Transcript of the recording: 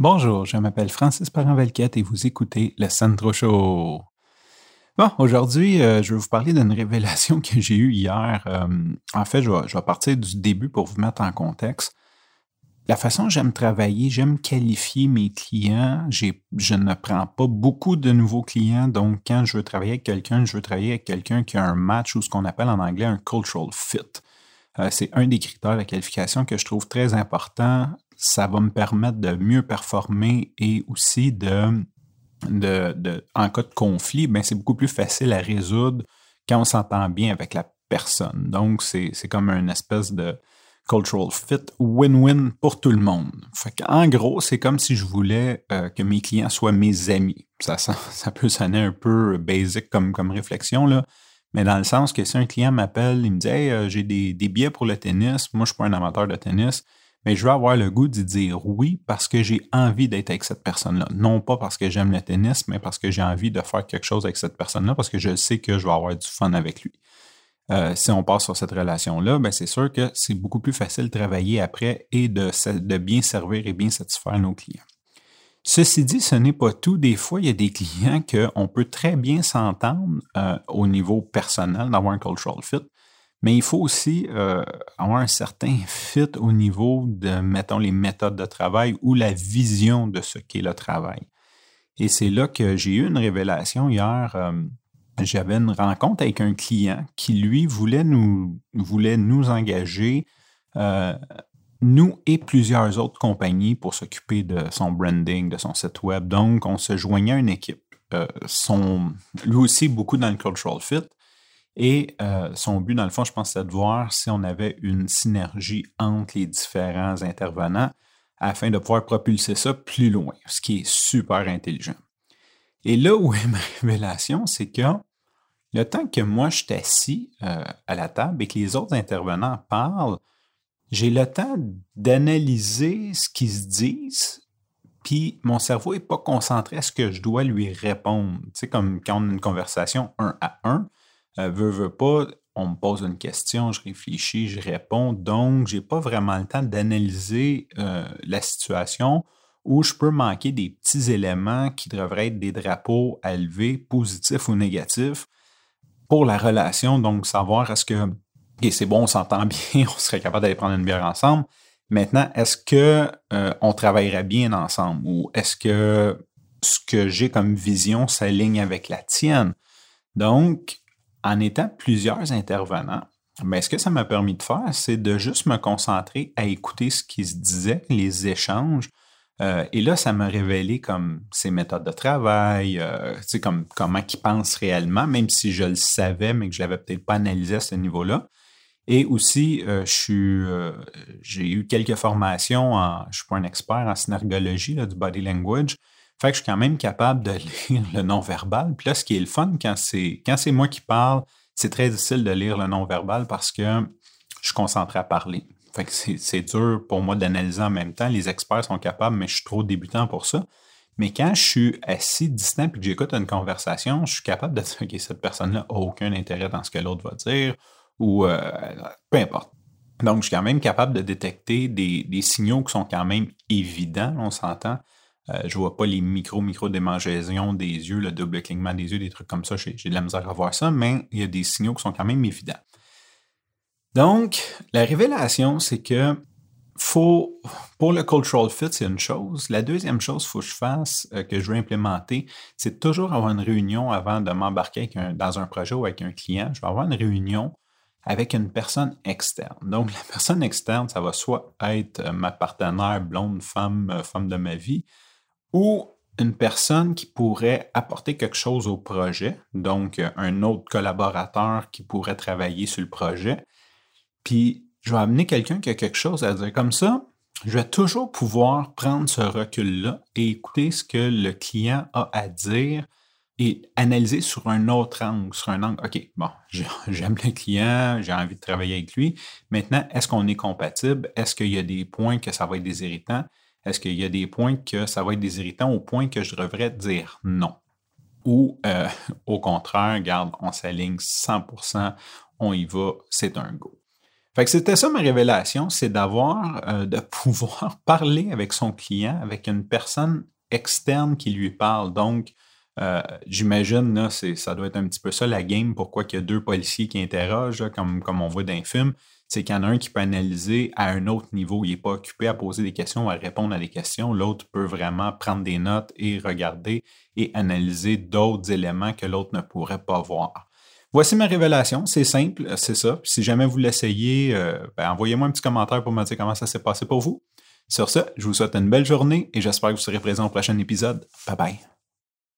Bonjour, je m'appelle Francis Parent-Velquette et vous écoutez le Centro Show. Bon, aujourd'hui, euh, je vais vous parler d'une révélation que j'ai eue hier. Euh, en fait, je vais, partir du début pour vous mettre en contexte. La façon dont j'aime travailler, j'aime qualifier mes clients. Je ne prends pas beaucoup de nouveaux clients, donc quand je veux travailler avec quelqu'un, je veux travailler avec quelqu'un qui a un match ou ce qu'on appelle en anglais un cultural fit. Euh, c'est un des critères de qualification que je trouve très important ça va me permettre de mieux performer et aussi de, de, en cas de conflit, ben c'est beaucoup plus facile à résoudre quand on s'entend bien avec la personne. Donc, c'est comme une espèce de cultural fit win-win pour tout le monde. en gros, c'est comme si je voulais euh, que mes clients soient mes amis. Ça, ça, peut sonner un peu basic comme, comme réflexion, là. Mais dans le sens que si un client m'appelle, il me dit Hey, euh, j'ai des, des, billets pour le tennis, moi je ne suis pas un amateur de tennis, mais je veux avoir le goût d'y dire oui parce que j'ai envie d'être avec cette personne-là. Non pas parce que j'aime le tennis, mais parce que j'ai envie de faire quelque chose avec cette personne-là, parce que je sais que je vais avoir du fun avec lui. Euh, si on passe sur cette relation-là, ben c'est sûr que c'est beaucoup plus facile de travailler après et de, de bien servir et bien satisfaire nos clients. Ceci dit, ce n'est pas tout. Des fois, il y a des clients qu'on peut très bien s'entendre euh, au niveau personnel, d'avoir un cultural fit, mais il faut aussi euh, avoir un certain fit au niveau de, mettons, les méthodes de travail ou la vision de ce qu'est le travail. Et c'est là que j'ai eu une révélation hier. Euh, j'avais une rencontre avec un client qui, lui, voulait nous, voulait nous engager, euh, nous et plusieurs autres compagnies, pour s'occuper de son branding, de son site web. Donc, on se joignait à une équipe. son, lui aussi, beaucoup dans le cultural fit. Et euh, son but, dans le fond, je pense, c'est de voir si on avait une synergie entre les différents intervenants afin de pouvoir propulser ça plus loin, ce qui est super intelligent. Et là où est ma révélation, c'est que le temps que moi je suis assis euh, à la table et que les autres intervenants parlent, j'ai le temps d'analyser ce qu'ils se disent, puis mon cerveau n'est pas concentré à ce que je dois lui répondre. Sais, comme quand on a une conversation un à un, euh, veux, veux pas, on me pose une question, je réfléchis, je réponds. Donc, je n'ai pas vraiment le temps d'analyser euh, la situation où je peux manquer des petits éléments qui devraient être des drapeaux à lever, positifs ou négatifs, pour la relation. Donc, savoir est-ce que, et c'est bon, on s'entend bien, on serait capable d'aller prendre une bière ensemble. Maintenant, est-ce qu'on euh, travaillerait bien ensemble ou est-ce que ce que j'ai comme vision s'aligne avec la tienne? Donc, en étant plusieurs intervenants, mais ben, ce que ça m'a permis de faire, c'est de juste me concentrer à écouter ce qui se disait, les échanges. Euh, et là, ça m'a révélé comme ses méthodes de travail, euh, comme, comment ils pensent réellement, même si je le savais, mais que je l'avais peut-être pas analysé à ce niveau-là. Et aussi, euh, j'ai eu quelques formations, en, je ne suis pas un expert en synergologie du body language, fait que je suis quand même capable de lire le non-verbal. Puis là, ce qui est le fun, quand c'est, moi qui parle, c'est très difficile de lire le non-verbal parce que je suis concentré à parler. Fait que c'est, dur pour moi d'analyser en même temps. Les experts sont capables, mais je suis trop débutant pour ça. Mais quand je suis assis distant et que j'écoute une conversation, je suis capable de dire que cette personne-là n'a aucun intérêt dans ce que l'autre va dire ou euh, peu importe. Donc, je suis quand même capable de détecter des, des signaux qui sont quand même évidents, on s'entend. Euh, je vois pas les micro-micro démangeaisons des yeux, le double clignement des yeux, des trucs comme ça. J'ai de la misère à voir ça, mais il y a des signaux qui sont quand même évidents. Donc, la révélation, c'est que faut, pour le cultural fit, c'est une chose. La deuxième chose faut que je fasse, euh, que je veux implémenter, c'est toujours avoir une réunion avant de m'embarquer dans un projet ou avec un client. Je vais avoir une réunion avec une personne externe. Donc, la personne externe, ça va soit être euh, ma partenaire blonde, femme, femme de ma vie, ou une personne qui pourrait apporter quelque chose au projet, donc euh, un autre collaborateur qui pourrait travailler sur le projet. Puis, je vais amener quelqu'un qui a quelque chose à dire comme ça. Je vais toujours pouvoir prendre ce recul-là et écouter ce que le client a à dire et analyser sur un autre angle, sur un angle, OK, bon, j'aime le client, j'ai envie de travailler avec lui. Maintenant, est-ce qu'on est compatible? Est-ce qu'il y a des points que ça va être des? Est-ce qu'il y a des points que ça va être des au point que je devrais dire non? Ou euh, au contraire, garde, on s'aligne 100%, on y va, c'est un go. Fait que c'était ça ma révélation, c'est d'avoir, euh, de pouvoir parler avec son client, avec une personne externe qui lui parle. Donc, euh, j'imagine, ça doit être un petit peu ça la game, pourquoi il y a deux policiers qui interrogent, comme, comme on voit dans les films. C'est qu'il y en a un qui peut analyser à un autre niveau. Il n'est pas occupé à poser des questions à répondre à des questions. L'autre peut vraiment prendre des notes et regarder et analyser d'autres éléments que l'autre ne pourrait pas voir. Voici ma révélation. C'est simple, c'est ça. si jamais vous l'essayez, euh, ben, envoyez-moi un petit commentaire pour me dire comment ça s'est passé pour vous. Sur ce, je vous souhaite une belle journée et j'espère que vous serez présent au prochain épisode. Bye bye.